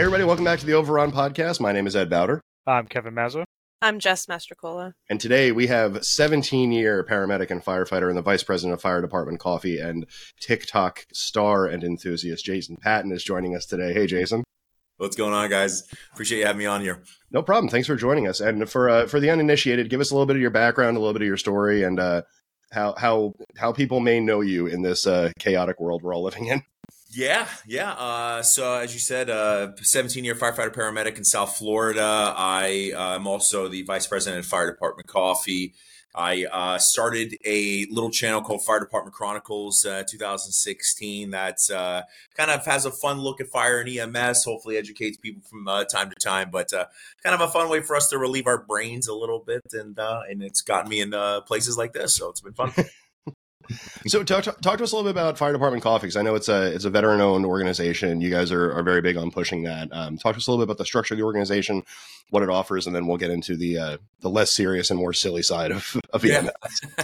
Hey, everybody, welcome back to the Overrun podcast. My name is Ed Bowder. I'm Kevin Mazza. I'm Jess Mastrocola. And today we have 17 year paramedic and firefighter and the vice president of fire department coffee and TikTok star and enthusiast Jason Patton is joining us today. Hey, Jason. What's going on, guys? Appreciate you having me on here. No problem. Thanks for joining us. And for uh, for the uninitiated, give us a little bit of your background, a little bit of your story, and uh, how how how people may know you in this uh, chaotic world we're all living in. Yeah, yeah. Uh, so as you said, uh, 17 year firefighter paramedic in South Florida. I am also the vice president of fire department coffee. I uh, started a little channel called Fire Department Chronicles uh, 2016 that uh, kind of has a fun look at fire and EMS, hopefully educates people from uh, time to time, but uh, kind of a fun way for us to relieve our brains a little bit. And, uh, and it's gotten me in places like this. So it's been fun. So talk, talk to us a little bit about Fire Department Coffee because I know it's a it's a veteran owned organization. You guys are, are very big on pushing that. Um, talk to us a little bit about the structure of the organization, what it offers, and then we'll get into the uh, the less serious and more silly side of of yeah.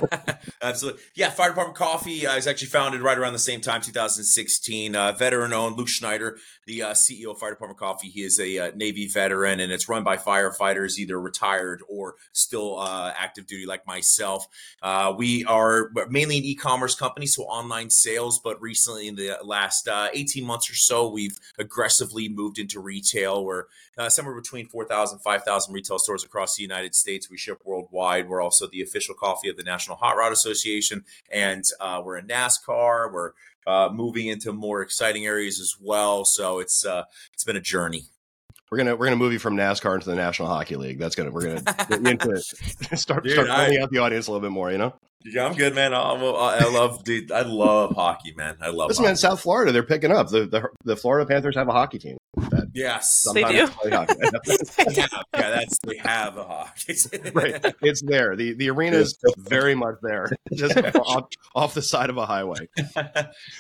Absolutely, yeah. Fire Department Coffee uh, is actually founded right around the same time, 2016. Uh, veteran owned. Luke Schneider, the uh, CEO of Fire Department Coffee, he is a uh, Navy veteran, and it's run by firefighters, either retired or still uh, active duty, like myself. we are mainly an e-commerce company, so online sales. But recently, in the last uh, 18 months or so, we've aggressively moved into retail. We're uh, somewhere between 4,000, 5,000 retail stores across the United States. We ship worldwide. We're also the official coffee of the National Hot Rod Association, and uh, we're in NASCAR. We're uh, moving into more exciting areas as well. So it's uh, it's been a journey we're gonna we're gonna move you from NASCAR into the National Hockey League. That's gonna we're gonna get into start Dude, start I, out the audience a little bit more. You know. Yeah, I'm good, man. I, I love, dude. I love hockey, man. I love. Listen, hockey. man, South Florida, they're picking up. The, the the Florida Panthers have a hockey team. That yes, they do. yeah, yeah, that's they have a hockey. right, it's there. the The arena is very much there, just off, off, the side of a highway.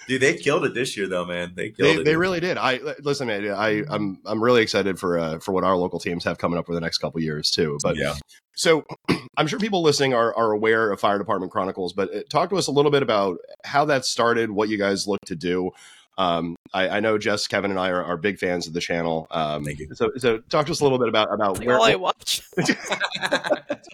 Dude, they killed it this year, though, man. They killed they, it. They really did. I listen, man. I I'm I'm really excited for uh, for what our local teams have coming up for the next couple years too. But yeah, so I'm sure people listening are, are aware of Fire Department Chronicles, but uh, talk to us a little bit about how that started, what you guys look to do. Um, I, I, know Jess, Kevin, and I are, are, big fans of the channel. Um, Thank you. So, so talk to us a little bit about about like where all I watch.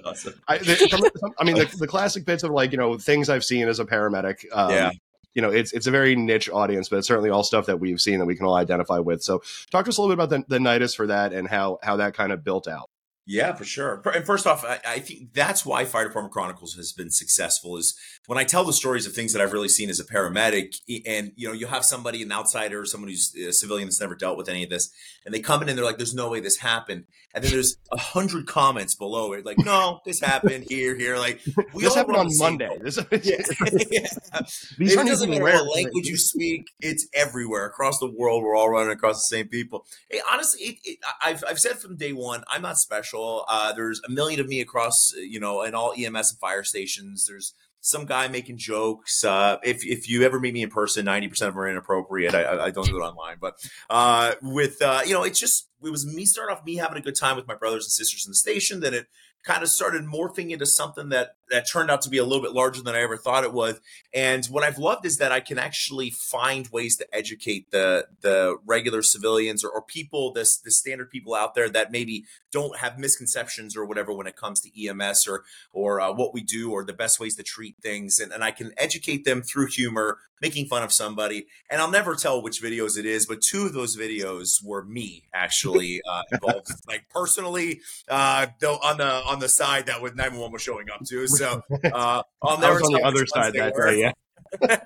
awesome. I, the, I mean, the, the, classic bits of like you know things I've seen as a paramedic. Um, yeah. You know, it's it's a very niche audience, but it's certainly all stuff that we've seen that we can all identify with. So, talk to us a little bit about the, the Nidus for that and how how that kind of built out. Yeah, for sure. And first off, I, I, think that's why Fire Department Chronicles has been successful. Is when I tell the stories of things that I've really seen as a paramedic, and you know, you have somebody, an outsider, someone who's a civilian that's never dealt with any of this, and they come in and they're like, "There's no way this happened," and then there's a hundred comments below it, like, "No, this happened here, here." Like, we this happened on Monday. This, yeah. yeah. These it doesn't matter what language you speak; it's everywhere across the world. We're all running across the same people. Hey, honestly, it, it, I've I've said from day one, I'm not special special. Uh, there's a million of me across, you know, in all EMS and fire stations. There's some guy making jokes. Uh, if if you ever meet me in person, ninety percent of them are inappropriate. I, I don't do it online, but uh, with uh, you know, it's just it was me starting off me having a good time with my brothers and sisters in the station. Then it kind of started morphing into something that that turned out to be a little bit larger than I ever thought it was. And what I've loved is that I can actually find ways to educate the the regular civilians or, or people, this the standard people out there that maybe don't have misconceptions or whatever when it comes to EMS or or uh, what we do or the best ways to treat things. And, and I can educate them through humor, making fun of somebody. And I'll never tell which videos it is, but two of those videos were me actually uh, involved, like personally, uh, though on the on the side that with 911 was showing up to. So uh, I'll never on the other side that day. Yeah.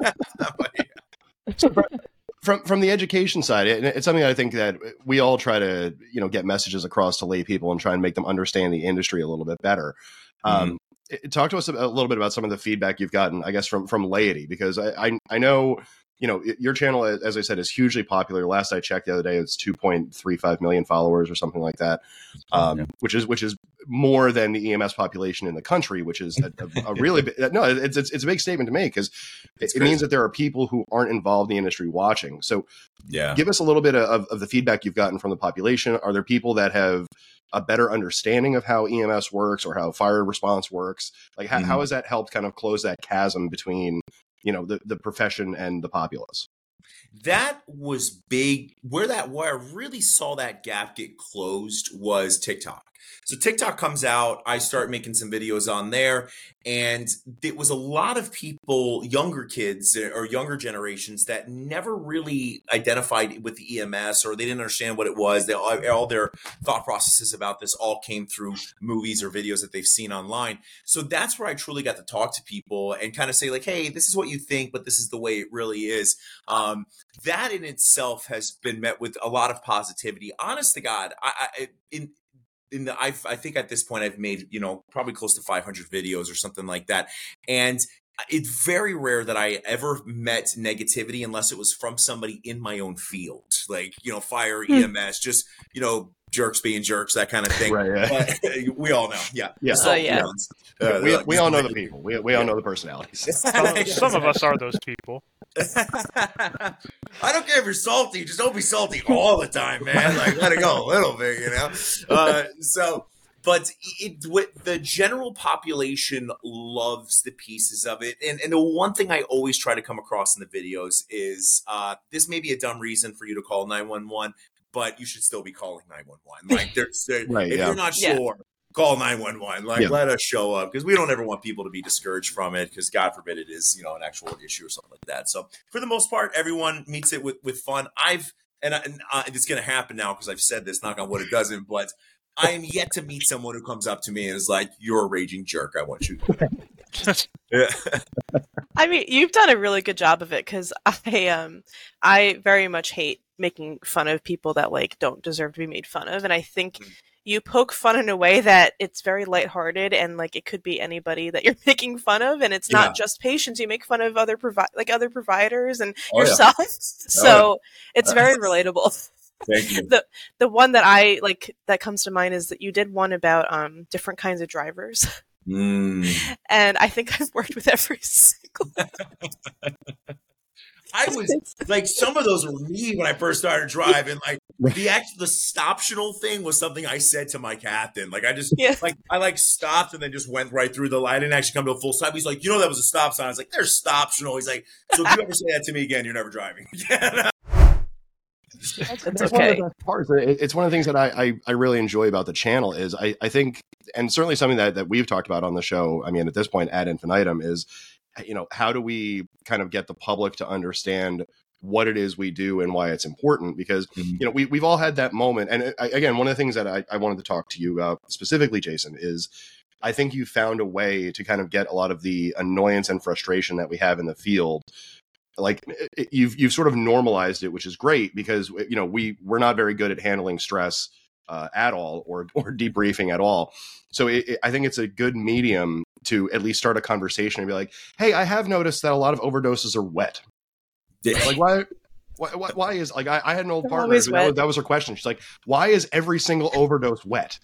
so from from the education side, it, it's something I think that we all try to you know get messages across to lay people and try and make them understand the industry a little bit better. Mm-hmm. Um, talk to us a little bit about some of the feedback you've gotten, I guess, from from laity, because I I, I know you know, your channel, as I said, is hugely popular. Last I checked the other day, it's 2.35 million followers or something like that, um, yeah. which is which is more than the EMS population in the country, which is a, a, a really big, no, it's, it's, it's a big statement to make because it, it, means that there are people who aren't involved in the industry watching. So, yeah, give us a little bit of, of the feedback you've gotten from the population. Are there people that have a better understanding of how EMS works or how fire response works? Like, how, mm-hmm. how has that helped kind of close that chasm between you know the, the profession and the populace that was big. Where that where I really saw that gap get closed was TikTok. So TikTok comes out, I start making some videos on there, and it was a lot of people, younger kids eh, or younger generations that never really identified with the EMS or they didn't understand what it was. They all, all their thought processes about this all came through movies or videos that they've seen online. So that's where I truly got to talk to people and kind of say like, "Hey, this is what you think, but this is the way it really is." Um, that in itself has been met with a lot of positivity. Honest to God, I, I in in the I've, I think at this point I've made you know probably close to 500 videos or something like that, and it's very rare that I ever met negativity unless it was from somebody in my own field, like you know fire hmm. EMS, just you know jerks being jerks, that kind of thing. Right, yeah. But we all know, yeah, yeah. So, yeah. uh, we, we all know the people. We, we all know the personalities. some, some of us are those people. I don't care if you're salty, just don't be salty all the time, man. Like let it go a little bit, you know. Uh, so, but it, it, the general population loves the pieces of it, and and the one thing I always try to come across in the videos is uh, this may be a dumb reason for you to call nine one one, but you should still be calling nine one one. Like there's, right, if yeah. you're not sure. Yeah call 911 like yeah. let us show up because we don't ever want people to be discouraged from it because god forbid it is you know an actual issue or something like that so for the most part everyone meets it with with fun i've and, I, and uh, it's going to happen now because i've said this knock on wood it doesn't but i am yet to meet someone who comes up to me and is like you're a raging jerk i want you yeah. i mean you've done a really good job of it because i um i very much hate making fun of people that like don't deserve to be made fun of and i think mm you poke fun in a way that it's very lighthearted and like it could be anybody that you're making fun of and it's not yeah. just patients you make fun of other provi- like other providers and oh, yourself yeah. so oh, it's very relatable Thank you. The the one that I like that comes to mind is that you did one about um different kinds of drivers. Mm. And I think I've worked with every single I was like, some of those were me when I first started driving. Like the actual the stoptional thing was something I said to my captain. Like I just yeah. like I like stopped and then just went right through the light. I didn't actually come to a full stop. He's like, you know, that was a stop sign. I was like, there's stoptional. He's like, so if you ever say that to me again, you're never driving. yeah. It's okay. one of the best parts. It's one of the things that I, I, I, really enjoy about the channel is I, I think, and certainly something that, that we've talked about on the show. I mean, at this point, ad infinitum is you know how do we kind of get the public to understand what it is we do and why it's important because mm-hmm. you know we, we've all had that moment and uh, again one of the things that I, I wanted to talk to you about specifically jason is i think you found a way to kind of get a lot of the annoyance and frustration that we have in the field like it, you've you've sort of normalized it which is great because eh, you know we we're not very good at handling stress uh, at all or or debriefing at all so it, it, i think it's a good medium to at least start a conversation and be like, "Hey, I have noticed that a lot of overdoses are wet. like why?" Why, why, is like I, I had an old partner that was, that was her question. She's like, "Why is every single overdose wet?"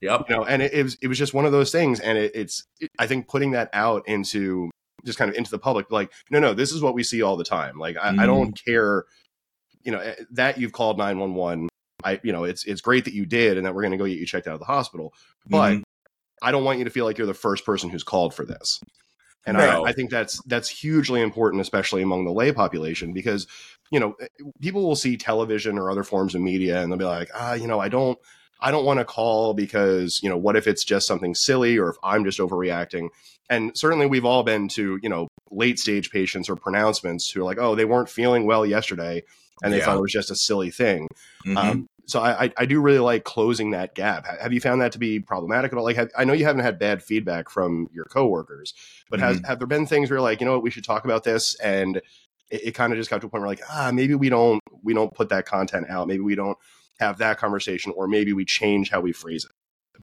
Yep. You know, and it, it was it was just one of those things, and it, it's it, I think putting that out into just kind of into the public, like, no, no, this is what we see all the time. Like, I, mm. I don't mm-hmm. care, you know, eh, that you've called nine one one. I, you know, it's it's great that you did, and that we're going to go get you checked out of the hospital. But mm. I don't want you to feel like you're the first person who's called for this. And no. I, I, think that's that's hugely important, especially among the lay population, because you know eh, people will see television or other forms of media, and they'll be like, ah, you know, I don't, I don't want to call because you know, what if it's just something silly, or if I'm just overreacting? And certainly, we've all been to you know late stage patients or pronouncements who are like, oh, they weren't feeling well yesterday, and they yeah. thought it was just a silly thing. Mm-hmm. Um, so I, I do really like closing that gap. Have you found that to be problematic at all? Like, have, I know you haven't had bad feedback from your coworkers, but mm-hmm. has have there been things where like, you know what, we should talk about this, and it, it kind of just got to a point where like, ah, maybe we don't we don't put that content out, maybe we don't have that conversation, or maybe we change how we phrase it.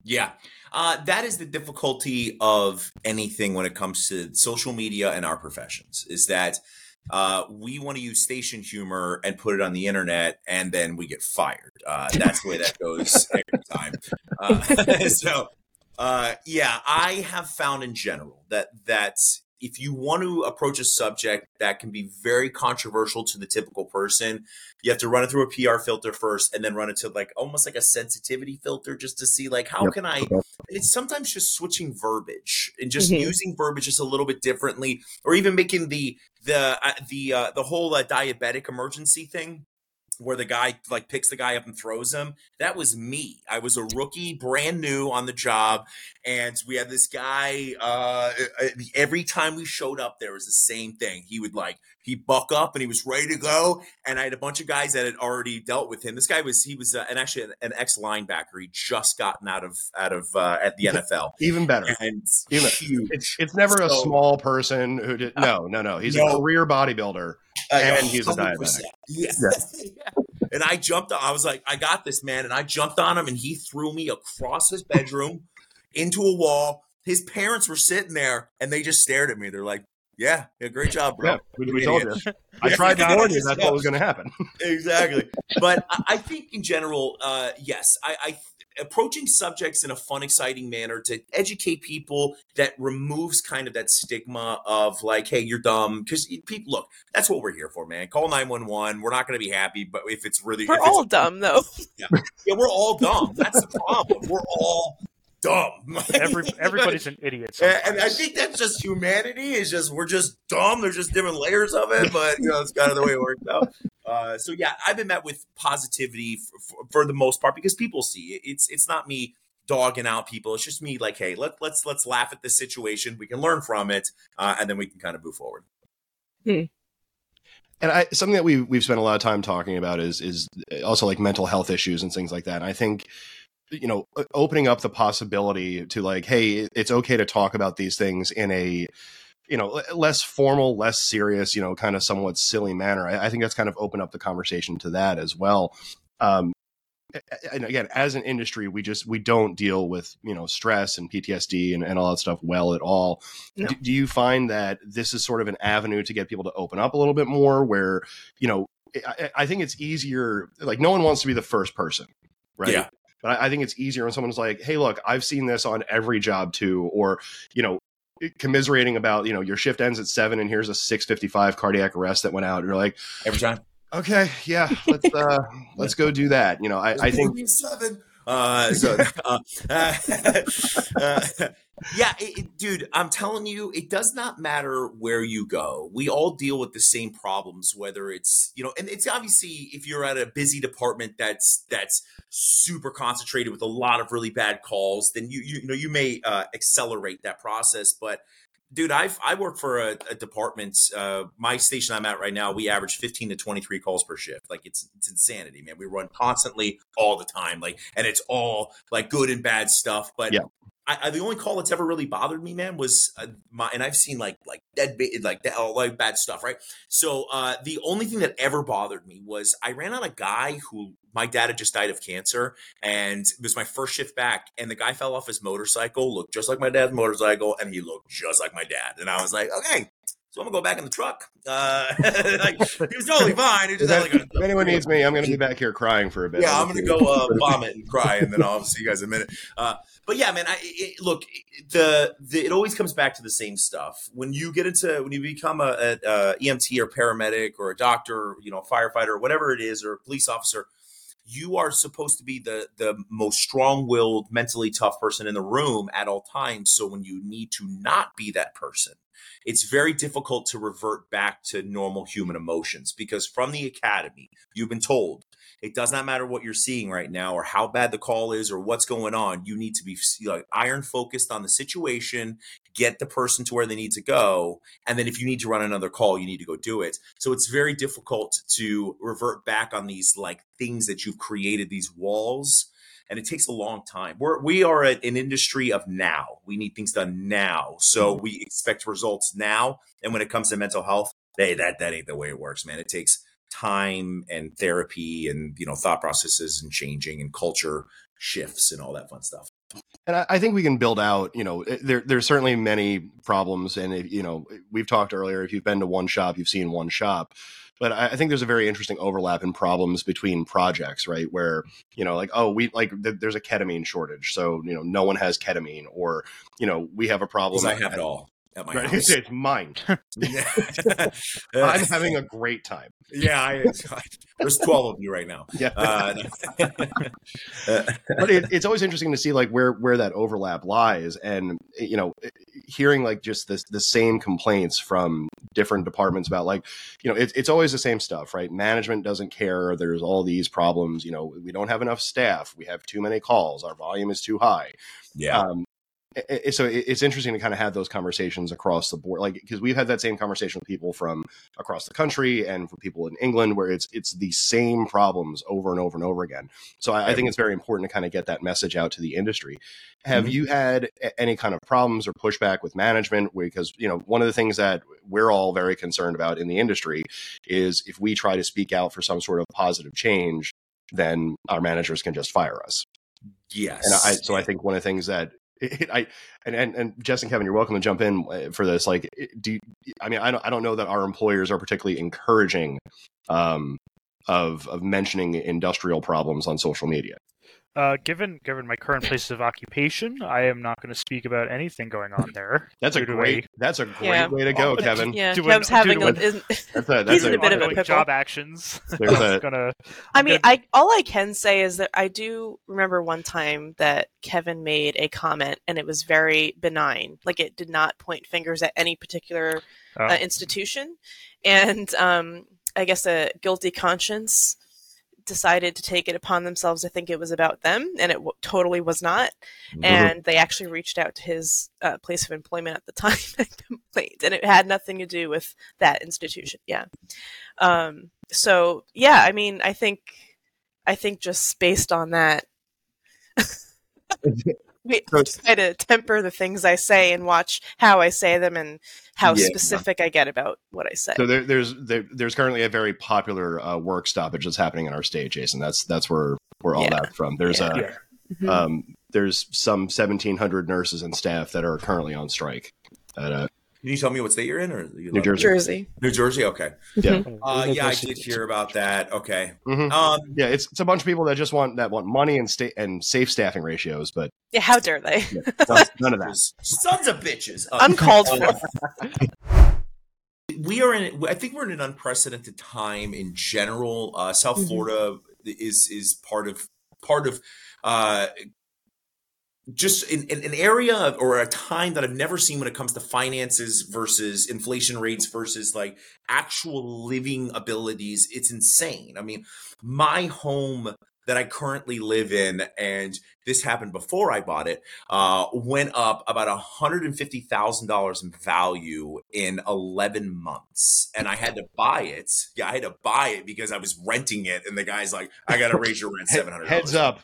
Yeah. Uh, that is the difficulty of anything when it comes to social media and our professions is that uh, we want to use station humor and put it on the internet, and then we get fired. Uh, that's the way that goes every time. Uh, so, uh, yeah, I have found in general that that if you want to approach a subject that can be very controversial to the typical person, you have to run it through a PR filter first and then run it to like almost like a sensitivity filter just to see like how yep. can I it's sometimes just switching verbiage and just mm-hmm. using verbiage just a little bit differently or even making the the uh, the uh, the whole uh, diabetic emergency thing where the guy like picks the guy up and throws him. That was me. I was a rookie, brand new on the job, and we had this guy. Uh, every time we showed up, there was the same thing. He would like he buck up and he was ready to go, and I had a bunch of guys that had already dealt with him. This guy was he was uh, an actually an, an ex linebacker. He just gotten out of out of uh, at the NFL. Even better. And Even, huge. It's, it's never so, a small person who did. No, no, no. He's no. a career bodybuilder and he's a diabetic. Yeah. yeah. And I jumped. I was like, I got this man, and I jumped on him, and he threw me across his bedroom into a wall. His parents were sitting there, and they just stared at me. They're like, "Yeah, yeah great job, bro." Yeah, we, we told you. I tried to warn you. That's what was going to happen. exactly. But I, think, in general, uh, yes, I, I approaching subjects in a fun, exciting manner to educate people that removes kind of that stigma of like, hey, you're dumb. Because people, look, that's what we're here for, man. Call 911. We're not going to be happy, but if it's really. We're all dumb, though. Yeah. yeah, we're all dumb. That's the problem. We're all dumb. Every, everybody's an idiot. Sometimes. And I think that's just humanity. Is just we're just dumb. There's just different layers of it, but you know it's kind of the way it works out. Uh, so yeah, I've been met with positivity for, for, for, the most part because people see it. It's it's not me dogging out people. It's just me like, hey, let let's let's laugh at this situation. We can learn from it, uh, and then we can kind of move forward. Hmm. And I, something that we we've spent a lot of time talking about is is also like mental health issues and things like that. And I think you know opening up the possibility to like hey it's okay to talk about these things in a you know less formal less serious you know kind of somewhat silly manner. I, I think that's kind of opened up the conversation to that as well. Um, and again as an industry we just we don't deal with you know stress and ptsd and, and all that stuff well at all. No. do, do you find that this is sort of an avenue to get people to open up a little bit more where you know I, I think it's easier like no one wants to be the first person right? Yeah but I, think it's easier when someone's like, "Hey, look, I've seen this on every job too," or you know, commiserating about you know your shift ends at seven and here's a six fifty five cardiac arrest that went out. And you're like, every time. Okay, yeah, let's uh, let's go do that. You know, I, I think seven. Uh, so, uh, uh, yeah, it, it, dude, I'm telling you, it does not matter where you go. We all deal with the same problems, whether it's you know, and it's obviously if you're at a busy department that's that's super concentrated with a lot of really bad calls, then you you, you know you may uh, accelerate that process, but dude i've i work for a, a department uh, my station i'm at right now we average 15 to 23 calls per shift like it's it's insanity man we run constantly all the time like and it's all like good and bad stuff but yeah. I, I, the only call that's ever really bothered me, man, was uh, my, and I've seen like like dead, like that, oh, like bad stuff, right? So uh, the only thing that ever bothered me was I ran on a guy who my dad had just died of cancer, and it was my first shift back, and the guy fell off his motorcycle, looked just like my dad's motorcycle, and he looked just like my dad, and I was like, okay, so I'm gonna go back in the truck. Uh, like, he was totally fine. Just like a, if anyone needs me, I'm gonna be back here crying for a bit. Yeah, I'm gonna go uh, vomit and cry, and then I'll see you guys in a minute. Uh, but yeah, man, I it, look the, the it always comes back to the same stuff. When you get into when you become a, a, a EMT or paramedic or a doctor, you know, firefighter or whatever it is, or a police officer, you are supposed to be the the most strong-willed, mentally tough person in the room at all times. So when you need to not be that person, it's very difficult to revert back to normal human emotions because from the academy, you've been told it does not matter what you're seeing right now or how bad the call is or what's going on. You need to be like iron focused on the situation, get the person to where they need to go, and then if you need to run another call, you need to go do it. So it's very difficult to revert back on these like things that you've created these walls and it takes a long time. We're we are an industry of now. We need things done now, so mm-hmm. we expect results now. And when it comes to mental health, hey, that that ain't the way it works, man. It takes time and therapy and you know thought processes and changing and culture shifts and all that fun stuff. And I, I think we can build out. You know, there there's certainly many problems, and if, you know, we've talked earlier. If you've been to one shop, you've seen one shop but I, think there's a very interesting overlap in problems between projects, right? Where you know, like, oh, we like th- there's a ketamine shortage, so you know, no one has ketamine, or you know, we have a problem. I have it all. At my right. house. It's mine. I'm having a great time. Yeah, I, I, there's 12 of you right now. Yeah. Uh, but it, it's always interesting to see like where where that overlap lies and you know hearing like just this the same complaints from different departments about like you know it, it's always the same stuff right management doesn't care there's all these problems you know we don't have enough staff we have too many calls our volume is too high yeah um, so it's interesting to kind of have those conversations across the board like because we've had that same conversation with people from across the country and for people in england where it's it's the same problems over and over and over again so i, I think it's very important to kind of get that message out to the industry have mm-hmm. you had any kind of problems or pushback with management because you know one of the things that we're all very concerned about in the industry is if we try to speak out for some sort of positive change then our managers can just fire us Yes. And I, so I think one of the things that it, I and, and and Jess and Kevin, you're welcome to jump in uh, for this. Like, do you, I mean I don't I don't know that our employers are particularly encouraging um, of of mentioning industrial problems on social media. Uh, given given my current place of occupation, I am not going to speak about anything going on there. That's a great. That's a great yeah. way to go, Kevin. Yeah, doing, Kevin's having a, that's a, that's he's a, in a bit of a pickle. job actions. There's a, gonna, I mean, gonna... I all I can say is that I do remember one time that Kevin made a comment, and it was very benign. Like it did not point fingers at any particular oh. uh, institution, and um, I guess a guilty conscience decided to take it upon themselves. to think it was about them, and it w- totally was not. Mm-hmm. And they actually reached out to his uh, place of employment at the time and complained, and it had nothing to do with that institution. Yeah. Um, so yeah, I mean, I think, I think just based on that. we try to temper the things I say and watch how I say them and how yeah. specific I get about what I say. So there, there's there, there's currently a very popular uh, work stoppage that's happening in our state, Jason. That's that's where where all yeah. that from. There's yeah. a mm-hmm. um, there's some 1,700 nurses and staff that are currently on strike at a can you tell me what state you're in, or you New Jersey? Jersey. New Jersey. Okay. Yeah. Mm-hmm. Uh, yeah, I did hear about that. Okay. Mm-hmm. Um, yeah, it's it's a bunch of people that just want that want money and state and safe staffing ratios, but yeah, how dare they? Yeah, none, none, of that. Sons of bitches. Uh, Uncalled for. we are in. I think we're in an unprecedented time in general. Uh, South mm-hmm. Florida is is part of part of uh, just in, in, an area or a time that I've never seen when it comes to finances versus inflation rates versus like actual living abilities. It's insane. I mean, my home that I currently live in, and this happened before I bought it, uh, went up about $150,000 in value in 11 months. And I had to buy it. Yeah, I had to buy it because I was renting it. And the guy's like, I got to raise your rent $700. Heads up.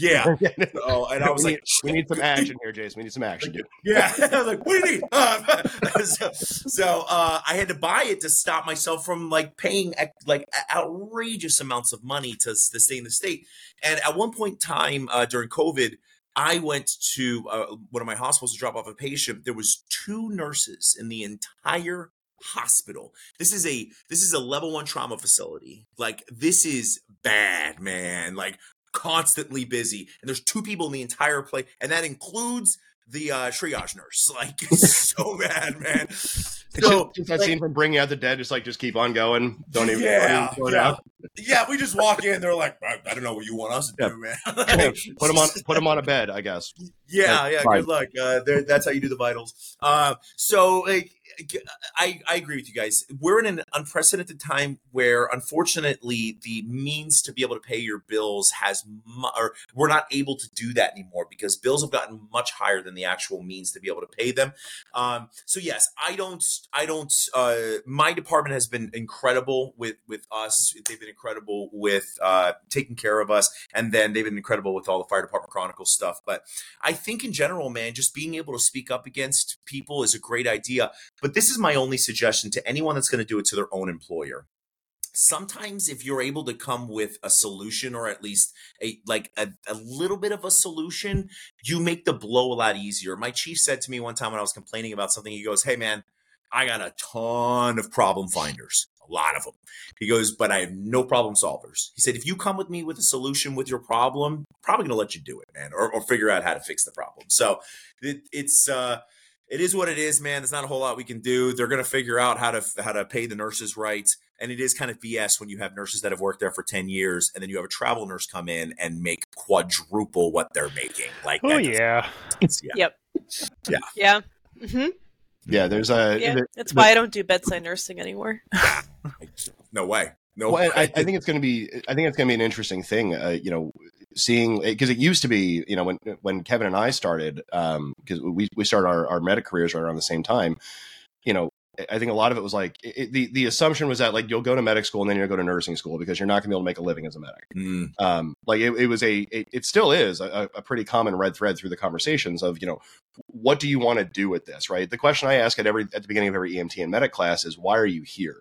Yeah. oh, and I was we like, need, we need some action here, Jason. We need some action, dude. Yeah. I was like, what do you need? Uh, so, so uh, I had to buy it to stop myself from like paying like outrageous amounts of money to, to stay in the state. And at one point in time uh, during COVID, I went to uh, one of my hospitals to drop off a patient. There was two nurses in the entire hospital. This is a this is a level 1 trauma facility. Like this is bad, man. Like constantly busy, and there's two people in the entire place, and that includes the uh, triage nurse. Like so bad, man. So just, that like, scene from Bringing Out the Dead, just like just keep on going. Don't even yeah, yeah. yeah. We just walk in. They're like, I, I, don't know what you want us to yeah. do, man. like, put them on, put them on a bed, I guess. Yeah, yeah. Fine. Good luck. Uh, that's how you do the vitals. Uh, so like I, I agree with you guys. We're in an unprecedented time where, unfortunately, the means to be able to pay your bills has, or we're not able to do that anymore because bills have gotten much higher than the actual means to be able to pay them. Um, so yes, I don't, I don't. Uh, my department has been incredible with with us. They've been incredible with uh, taking care of us, and then they've been incredible with all the fire department chronicles stuff. But I think in general, man, just being able to speak up against people is a great idea. But this is my only suggestion to anyone that's going to do it to their own employer. Sometimes if you're able to come with a solution or at least a like a, a, little bit of a solution you make the blow a lot easier. My chief said to me one time when i was complaining about something he goes hey man i got a ton of problem finders a lot of them he goes but i have no problem solvers. He said if you come with me with a solution with your problem I'm probably going to let you do it man or, or figure out how to fix the problem. So it, it's uh it is what it is, man. There's not a whole lot we can do. They're going to figure out how to how to pay the nurses right, and it is kind of BS when you have nurses that have worked there for ten years, and then you have a travel nurse come in and make quadruple what they're making. Like, oh yeah. yeah, yep, yeah, yeah. Mm-hmm. Yeah, there's a. Yeah, that's why I don't do bedside nursing anymore. no way. No, well, I, I, think it's going to be. I think it's going to be an interesting thing. Uh, you know, seeing because it used to be. You know, when when Kevin and I started, because um, we we started our, our medic careers right around the same time. You know, I think a lot of it was like it, the the assumption was that like you'll go to medic school and then you'll go to nursing school because you're not going to be able to make a living as a medic. Mm. Um, like it, it, was a it, it still is a, a, pretty common red thread through the conversations of you know what do you want to do with this right? The question I ask at every at the beginning of every EMT and medic class is why are you here?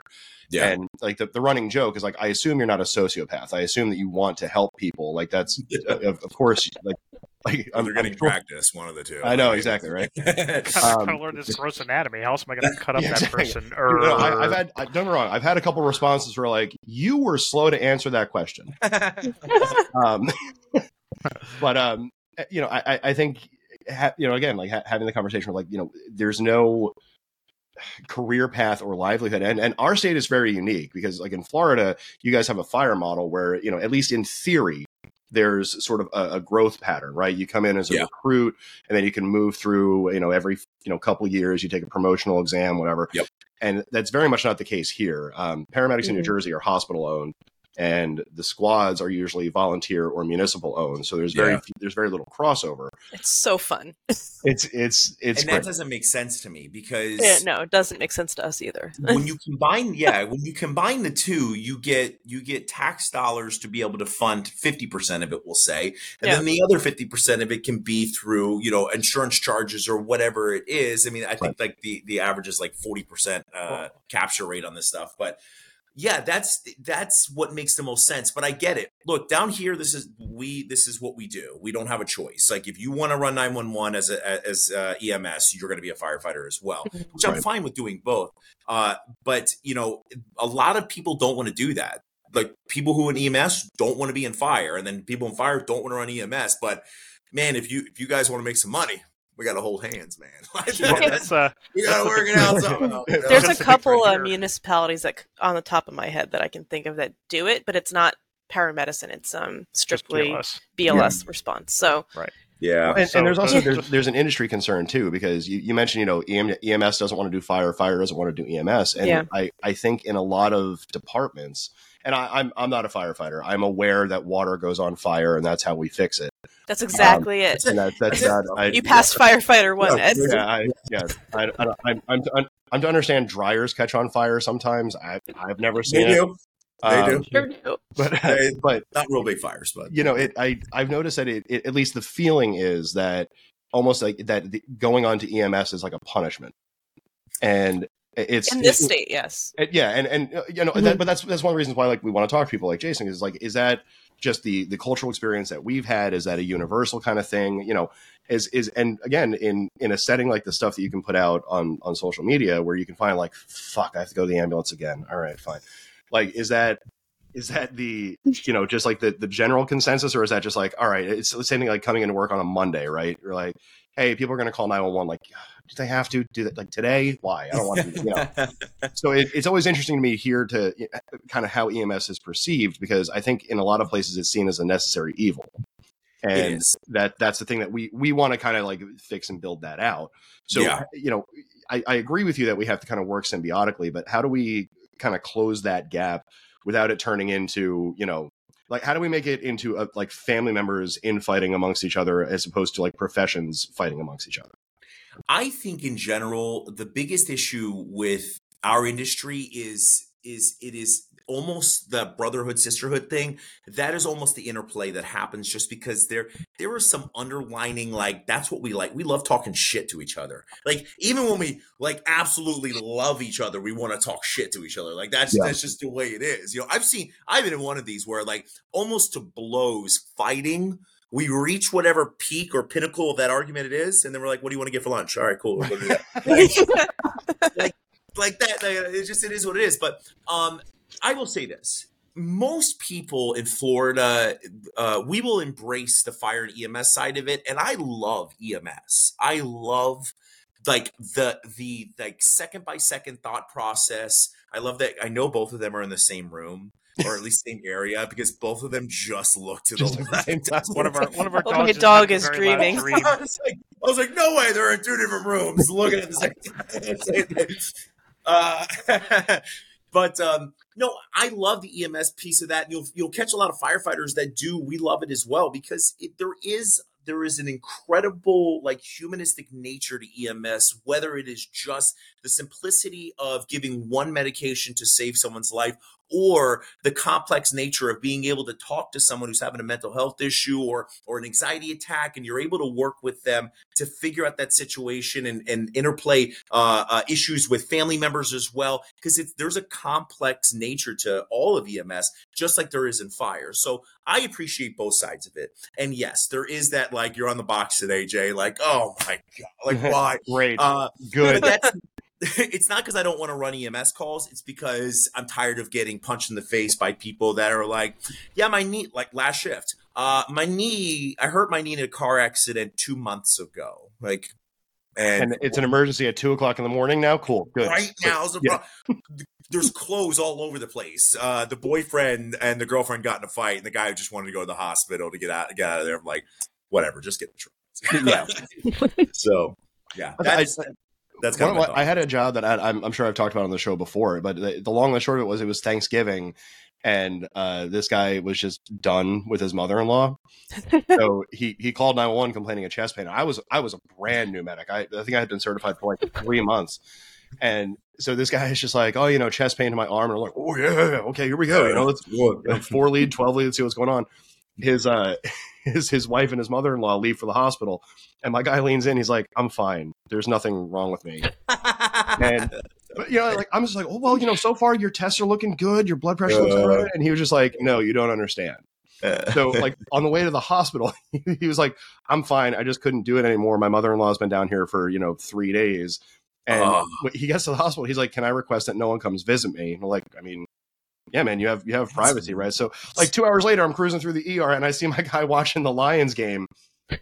Yeah. And like the, the running joke is like, I assume you're not a sociopath. I assume that you want to help people. Like that's, of, of course, like like I'm, getting practice, one of the two. I know exactly right. um, to learn this gross anatomy. How else am I going to cut up yeah, that person? Or you know, I, have had I, don't get me wrong. I've had a couple responses where like you were slow to answer that question. um, but um, eh, you know, I I think ha, you know again like ha- having the conversation like you know there's no career path or livelihood and and our state is very unique because like in Florida you guys have a fire model where you know at least in theory there's sort of a, a, growth pattern, right? You come in as a yeah. recruit, and then you can move through, you know, every you know couple years, you take a promotional exam, whatever. Yep. And that's very much not the case here. Um, paramedics mm-hmm. in New mm-hmm. Jersey are hospital owned, and the squads are usually volunteer or municipal owned. So there's very yeah. there's very little crossover. It's so fun. it's it's it's and that doesn't make sense to me because yeah, no, it doesn't make sense to us either. when you combine, yeah, when you combine the two, you get you get tax dollars to be able to fund fifty percent of it, we'll say, and yeah. then the other fifty percent of it can be through you know insurance charges or whatever it is. I mean, I think right. like the the average is like forty percent uh, capture rate on this stuff, but yeah, that's that's what makes the most sense. But I get it. Look, down here, this is we this is what we do. We don't have a choice. Like if you want to run nine one one as a, as a EMS, you're going to be a firefighter as well, which right. I'm fine with doing both. Uh, but you know, a lot of people don't want to do that. Like people who in EMS don't want to be in fire, and then people in fire don't want to run EMS. But man, if you if you guys want to make some money, we got to hold hands, man. uh, we got to work it out somehow. There's a couple of municipalities that, on the top of my head, that I can think of that do it, but it's not paramedicine. It's um strictly BLS, BLS yeah. response. So right. Yeah, and, so, and there's also there's, there's, an industry concern too because you, you mentioned you know EMS doesn't want to do fire, fire doesn't want to do EMS, and yeah. I I think in a lot of departments, and I, I'm I'm not a firefighter. I'm aware that water goes on fire, and that's how we fix it. That's exactly um, it. And that, that's that. I, you passed yeah. firefighter one. Yeah, yeah, I, yeah. I, I, I'm, I'm, I'm to understand dryers catch on fire sometimes. I, I've never seen they it. Do. They um, do. But, but not real big fires, but you know, it. I I've noticed that it, it at least the feeling is that almost like that the, going on to EMS is like a punishment, and it's in this it, state, yes, it, yeah, and and uh, you know, mm-hmm. that, but that's that's one of the reasons why like we want to talk to people like Jason is like is that just the the cultural experience that we've had is that a universal kind of thing you know is is and again in in a setting like the stuff that you can put out on on social media where you can find like fuck i have to go to the ambulance again. All right fine. Like is that is that the you know just like the the general consensus or is that just like all right it's the same thing like coming into work on a monday right? You're like hey people are going to call 911 like do they have to do that like today? Why? I don't want to, you know. so it, it's always interesting to me here to kind of how EMS is perceived because I think in a lot of places it's seen as a necessary evil. And that that's the thing that we we want to kind of like fix and build that out. So yeah. you know, I, I agree with you that we have to kind of work symbiotically, but how do we kind of close that gap without it turning into, you know, like how do we make it into a, like family members infighting amongst each other as opposed to like professions fighting amongst each other I think in general, the biggest issue with our industry is is it is almost the brotherhood sisterhood thing. That is almost the interplay that happens just because there there is some underlining like that's what we like. We love talking shit to each other. Like even when we like absolutely love each other we want to talk shit to each other. Like that's yeah. that's just the way it is. You know i've seen i've been in one of these where like almost to blows fighting we reach whatever peak or pinnacle of that argument it is, and then we're like, "What do you want to get for lunch?" All right, cool. like, like, like that. It just it is what it is. But um, I will say this: most people in Florida, uh, we will embrace the fire and EMS side of it, and I love EMS. I love like the the like second by second thought process. I love that. I know both of them are in the same room or at least same area because both of them just look to just the left. one of our one of our oh, my dog is dreaming. Dream. I, was like, I, was like, no way, they're in two different rooms looking at the same thing. Uh, but um, no, I love the EMS piece of that. You'll you'll catch a lot of firefighters that do. We love it as well because it, there is there is an incredible like humanistic nature to EMS, whether it is just the simplicity of giving one medication to save someone's life or the complex nature of being able to talk to someone who's having a mental health issue or or an anxiety attack and you're able to work with them to figure out that situation and, and interplay uh, uh, issues with family members as well because there's a complex nature to all of ems just like there is in fire. So i appreciate both sides of it. And yes there is that like you're on the box today jay like oh my god like why? Great. Uh, good. that's it's not because I don't want to run EMS calls. It's because I'm tired of getting punched in the face by people that are like, yeah, my knee, like last shift, uh, my knee, I hurt my knee in a car accident two months ago. Like, and, and it's an emergency at two o'clock in the morning now. Cool. Good. Right now, yeah. there's clothes all over the place. Uh, the boyfriend and the girlfriend got in a fight, and the guy just wanted to go to the hospital to get out, get out of there. I'm like, whatever, just get the truck. yeah. so, yeah, that's, that's kind of I had a job that I, am sure I've talked about on the show before, but the, the long and short of it was it was Thanksgiving, and uh, this guy was just done with his mother-in-law, so he he called 911 complaining of chest pain. I was I was a brand new medic. I, I think I had been certified for like three months, and so this guy is just like, oh, you know, chest pain in my arm, and I'm like, oh yeah, okay, here we go. You know, let's you know, four lead, twelve lead, let's see what's going on. His uh his his wife and his mother in law leave for the hospital, and my guy leans in. He's like, "I'm fine. There's nothing wrong with me." and but, you know, like I'm just like, "Oh well, you know, so far your tests are looking good. Your blood pressure looks good." And he was just like, "No, you don't understand." so like on the way to the hospital he was like i'm fine i just couldn't do it anymore my mother-in-law's been down here for you know three days and oh. he gets to the hospital he's like can i request that no one comes visit me and like i mean yeah, man, you have you have privacy, right? So like two hours later, I'm cruising through the ER and I see my guy watching the Lions game,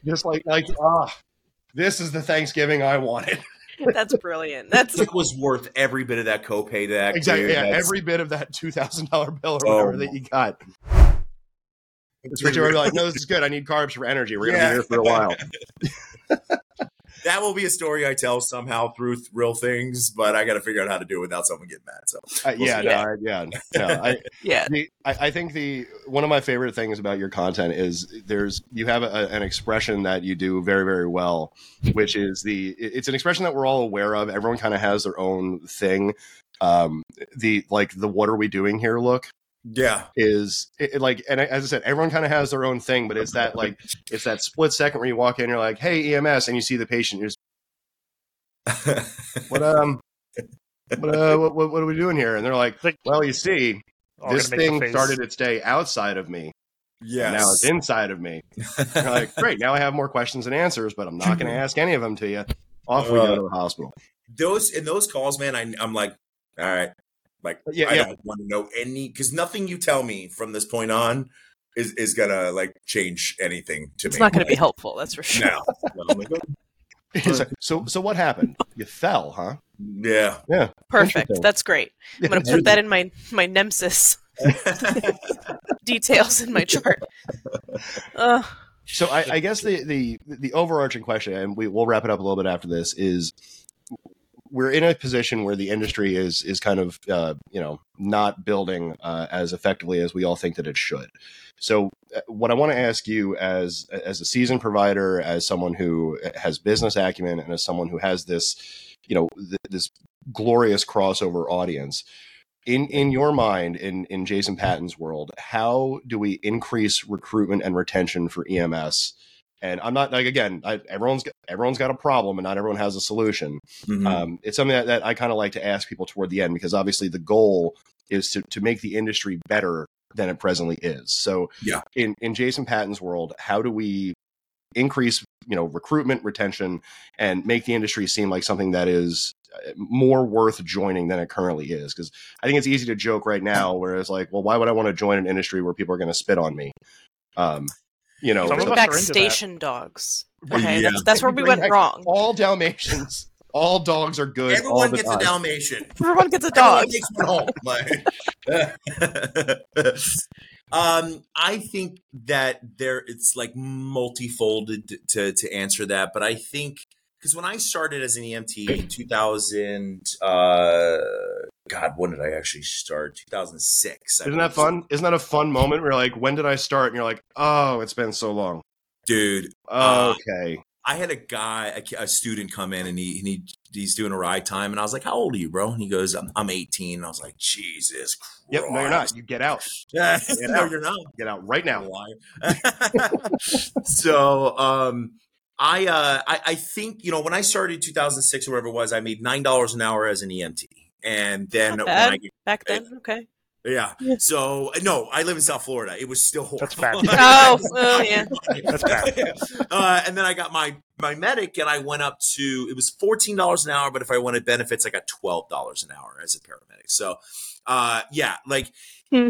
just like like ah, this is the Thanksgiving I wanted. That's brilliant. That's it was worth every bit of that copay. That exactly, yeah, That's... every bit of that two thousand dollar bill or oh whatever oh. that you got. It's Richard would be like, "No, this is good. I need carbs for energy. We're gonna yeah. be here for a while." that will be a story I tell somehow through th- real things, but I got to figure out how to do it without someone getting mad. So uh, we'll yeah, no, I, yeah, no, I, yeah. The, I, I, think the one of my favorite things about your content is there's you have a, an expression that you do very very well, which is the it's an expression that we're all aware of. Everyone kind of has their own thing. Um, the like the what are we doing here look yeah. is it, like and as i said everyone kind of has their own thing but it's that like it's that split second where you walk in you're like hey ems and you see the patient you're just, what um what, uh, what, what, are we doing here? And they're like well you see this thing started its day outside of me. Yeah now it's inside of me. Like great now i have more questions and answers but i'm not going to ask any of them to you off we uh, go to the hospital. those in those calls man I, i'm like all right like, yeah, I yeah. don't want to know any because nothing you tell me from this point on is is gonna like change anything to it's me. It's not gonna be helpful. That's for sure. No. so so what happened? You fell, huh? Yeah. Yeah. Perfect. That's great. I'm gonna put that in my my nemesis details in my chart. Uh. So I, I guess the, the the overarching question, and we, we'll wrap it up a little bit after this, is we're in a position where the industry is is kind of uh, you know not building uh, as effectively as we all think that it should. So, uh, what I want to ask you as as a season provider, as someone who has business acumen, and as someone who has this, you know, th- this glorious crossover audience, in in your mind, in in Jason Patton's world, how do we increase recruitment and retention for EMS? And I'm not like again, I, everyone's everyone's got a problem, and not everyone has a solution. Mm-hmm. Um, it's something that, that I kind of like to ask people toward the end because obviously the goal is to to make the industry better than it presently is. So, yeah, in in Jason Patton's world, how do we increase you know recruitment, retention, and make the industry seem like something that is uh, more worth joining than it currently is? Because I think it's easy to joke right now, whereas like, well, why would I want to join an industry where people are going to spit on me? Um, you know, bring back station dogs. Okay, yeah. that's, that's where we went wrong. All Dalmatians. All dogs are good. Everyone gets time. a Dalmatian. Everyone gets a dog. Everyone takes one home. um, I think that there it's like multifolded to to answer that, but I think because when I started as an EMT in 2000, uh, God, when did I actually start? 2006. Isn't that fun? Isn't that a fun moment where you're like, when did I start? And you're like, oh, it's been so long. Dude. Uh, okay. Uh, I had a guy, a, a, student come in and he, and he he's doing a ride time. And I was like, how old are you, bro? And he goes, I'm, I'm 18. And I was like, Jesus Christ. Yep, no, you're not. You get out. Yeah, get no, out. you're not. Get out right now. so, um, I, uh, I, I think, you know, when I started 2006 or whatever it was, I made $9 an hour as an EMT. And then when I, back then, okay. Yeah. So no, I live in South Florida. It was still horrible. That's bad. oh, oh, yeah. That's bad. Uh, and then I got my my medic, and I went up to it was fourteen dollars an hour. But if I wanted benefits, I got twelve dollars an hour as a paramedic. So, uh, yeah, like hmm.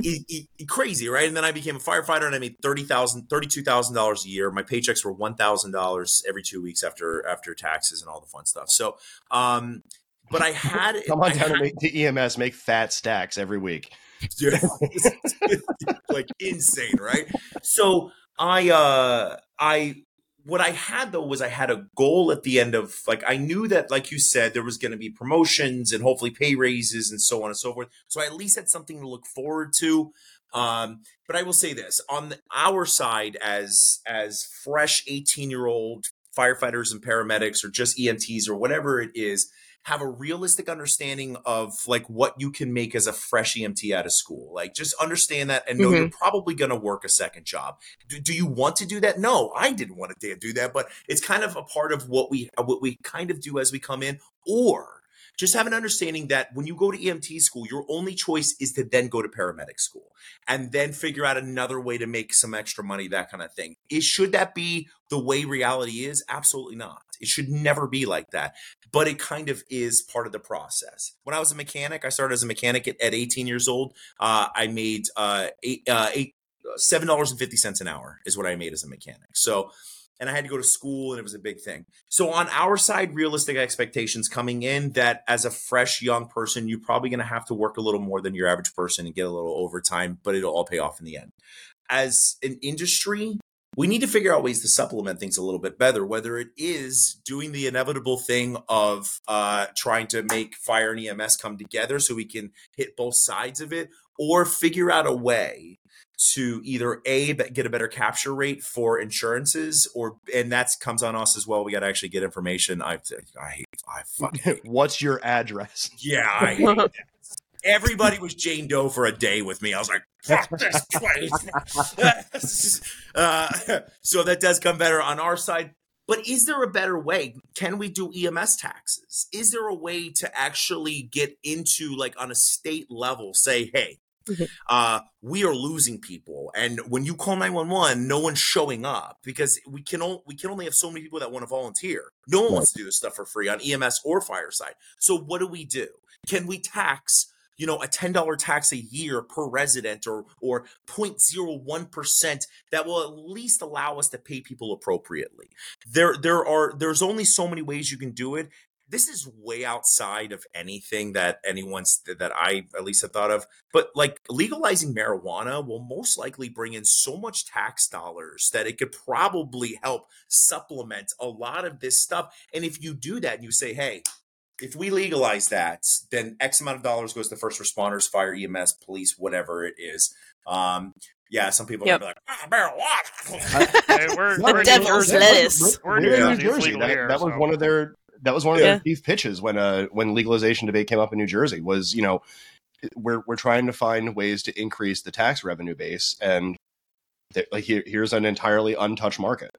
crazy, right? And then I became a firefighter, and I made thirty thousand, thirty-two thousand dollars a year. My paychecks were one thousand dollars every two weeks after after taxes and all the fun stuff. So, um, but I had come on I down had, to, EMS, make fat stacks every week. like insane, right? So I uh I what I had though was I had a goal at the end of like I knew that like you said there was going to be promotions and hopefully pay raises and so on and so forth. So I at least had something to look forward to. Um, but I will say this on the, our side as as fresh 18 year old firefighters and paramedics or just EMTs or whatever it is, have a realistic understanding of like what you can make as a fresh EMT out of school. Like just understand that and know mm-hmm. you're probably going to work a second job. Do, do, you want to do that? No, I didn't want to do that, but it's kind of a part of what we what we kind of do as we come in or just have an understanding that when you go to EMT school, your only choice is to then go to paramedic school and then figure out another way to make some extra money, that kind of thing. Is should that be the way reality is? Absolutely not. It should never be like that. But it kind of is part of the process. When I was a mechanic, I started as a mechanic at, at 18 years old. Uh, I made uh, eight, uh, eight, fifty cents an hour is what I made as a mechanic. So and I had to go to school and it was a big thing. So on our side, realistic expectations coming in that as a fresh young person, you're probably going to have to work a little more than your average person and get a little overtime, but it'll all pay off in the end. As an industry, we need to figure out ways to supplement things a little bit better, whether it is doing the inevitable thing of uh, trying to make fire and EMS come together so we can hit both sides of it, or figure out a way to either a get a better capture rate for insurances or and that comes on us as well we got to actually get information i i hate i fucking hate what's your address yeah I everybody was jane doe for a day with me i was like fuck this place uh, so that does come better on our side but is there a better way? Can we do EMS taxes? Is there a way to actually get into, like, on a state level, say, hey, Mm-hmm. Uh, we are losing people, and when you call nine one one, no one's showing up because we can only we can only have so many people that want to volunteer. No one wants to do this stuff for free on EMS or fireside. So what do we do? Can we tax? you know a $10 tax a year per resident or or 0.01% that will at least allow us to pay people appropriately there there are there's only so many ways you can do it this is way outside of anything that anyone's that I at least have thought of. But like legalizing marijuana will most likely bring in so much tax dollars that it could probably help supplement a lot of this stuff. And if you do that and you say, hey, if we legalize that, then X amount of dollars goes to first responders, fire, EMS, police, whatever it is. Um, yeah, some people yep. are like, ah, marijuana. hey, we're, we're devil's lettuce. We're, we're in New Jersey. That, here, that was so. one of their that was one of yeah. their chief pitches when uh when legalization debate came up in New Jersey was you know we're we're trying to find ways to increase the tax revenue base and like here, here's an entirely untouched market.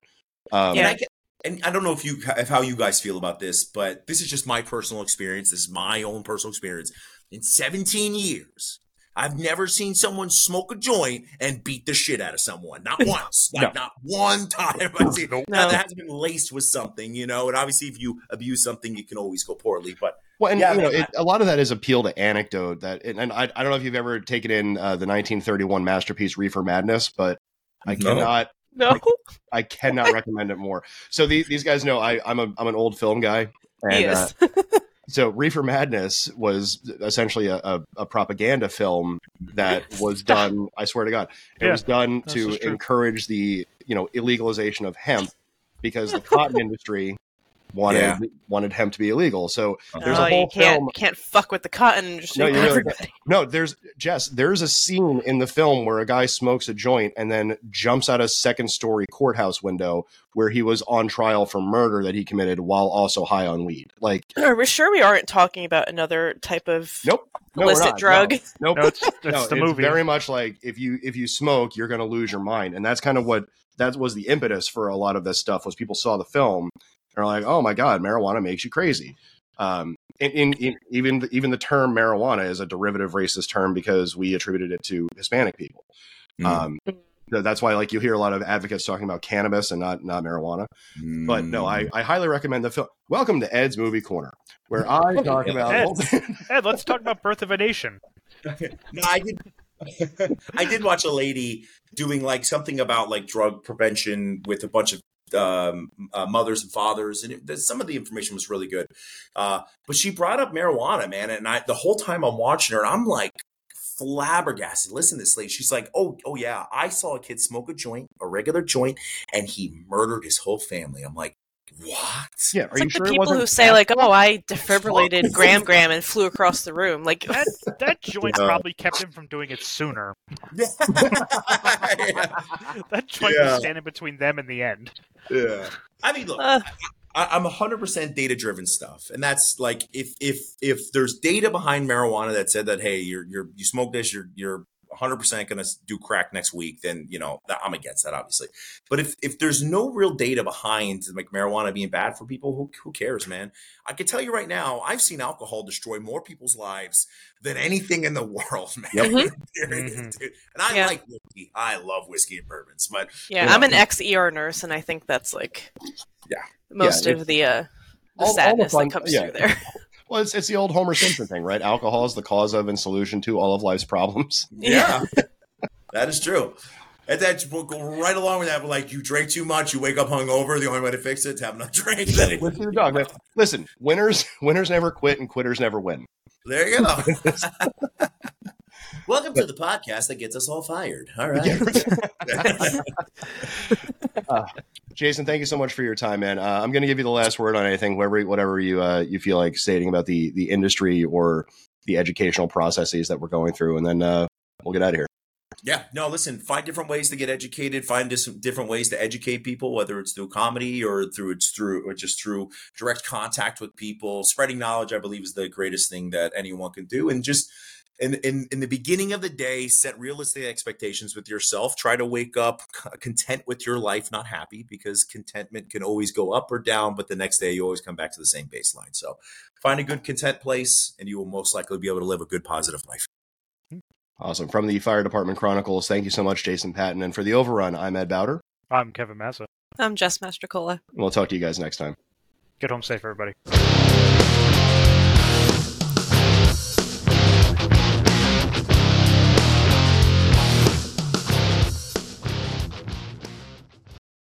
Um, yeah, and I, and I don't know if you if how you guys feel about this, but this is just my personal experience. This is my own personal experience. In 17 years, I've never seen someone smoke a joint and beat the shit out of someone. Not once. Not, no. not one time. I see, no. Now, that has been laced with something, you know. And obviously, if you abuse something, you can always go poorly. But well, and yeah, you know, it, a lot of that is appeal to anecdote. That, and, and I, I don't know if you've ever taken in uh, the 1931 masterpiece Reefer Madness, but I no. cannot. No, I, I cannot recommend it more. So the, these guys know I, I'm a I'm an old film guy, And, he is. uh, so Reefer Madness was essentially a, a, a, propaganda film that was done. I swear to God, it yeah, was done to encourage the you know illegalization of hemp because the cotton industry wanted yeah. wanted hemp to be illegal. So uh-huh. there's oh, a whole you can't, film. Can't fuck with the cotton industry. No, really no, there's Jess. There's a scene in the film where a guy smokes a joint and then jumps out a second story courthouse window where he was on trial for murder that he committed while also high on weed. Like, are we sure we aren't talking about another type of nope illicit drug? No, nope. No, it's, it's no, the it's movie. Very much like if you if you smoke, you're going to lose your mind, and that's kind of what that was the impetus for a lot of this stuff was people saw the film and are like, oh my god, marijuana makes you crazy. Um, in, in, in, even even the term marijuana is a derivative racist term because we attributed it to Hispanic people. Mm. Um, that's why like you hear a lot of advocates talking about cannabis and not not marijuana. Mm. But no, I, mm. I highly recommend the film. Welcome to Ed's Movie Corner, where I talk about Ed, Ed, let's talk about Birth of a Nation. no, I did. I did watch a lady doing like something about like drug prevention with a bunch of um, uh, mothers and fathers, and it, some of the information was really good. Uh, but she brought up marijuana, man, and I the whole time I'm watching her, I'm like flabbergasted. Listen to this lady. She's like, "Oh, oh yeah, I saw a kid smoke a joint, a regular joint, and he murdered his whole family." I'm like, what? Yeah, are it's you like sure the people who say like, "Oh, I defibrillated Gram Gram and flew across the room." Like that that joint yeah. probably kept him from doing it sooner. Yeah. that joint yeah. was standing between them and the end. Yeah, I mean, look. Uh, I, I'm 100% data driven stuff, and that's like if if if there's data behind marijuana that said that hey, you're you're you smoke this, you're you're 100% going to do crack next week, then, you know, I'm against that, obviously. But if, if there's no real data behind like marijuana being bad for people, who, who cares, man? I can tell you right now, I've seen alcohol destroy more people's lives than anything in the world, man. Yep. Mm-hmm. mm-hmm. And I yeah. like whiskey. I love whiskey and bourbons, but yeah, you know, I'm an ex ER nurse, and I think that's like yeah most yeah, of the uh the all, sadness all the fun, that comes yeah. through there. Well, it's, it's the old Homer Simpson thing, right? Alcohol is the cause of and solution to all of life's problems. Yeah, that is true. And that will go right along with that. But like, you drink too much, you wake up hungover. The only way to fix it is to have enough drink. Listen the dog, man. Listen, winners winners never quit, and quitters never win. There you go. Welcome to the podcast that gets us all fired. All right. uh, Jason, thank you so much for your time, man. Uh, I'm going to give you the last word on anything, whatever, whatever you uh, you feel like stating about the the industry or the educational processes that we're going through, and then uh, we'll get out of here. Yeah, no, listen, find different ways to get educated, find different ways to educate people, whether it's through comedy or through it's through or just through direct contact with people. Spreading knowledge, I believe, is the greatest thing that anyone can do. And just in, in, in the beginning of the day, set realistic expectations with yourself. Try to wake up content with your life, not happy, because contentment can always go up or down, but the next day you always come back to the same baseline. So find a good content place, and you will most likely be able to live a good, positive life. Hmm. Awesome. From the Fire Department Chronicles, thank you so much, Jason Patton. And for the overrun, I'm Ed Bowder. I'm Kevin Massa. I'm Jess Mastrocola. We'll talk to you guys next time. Get home safe, everybody.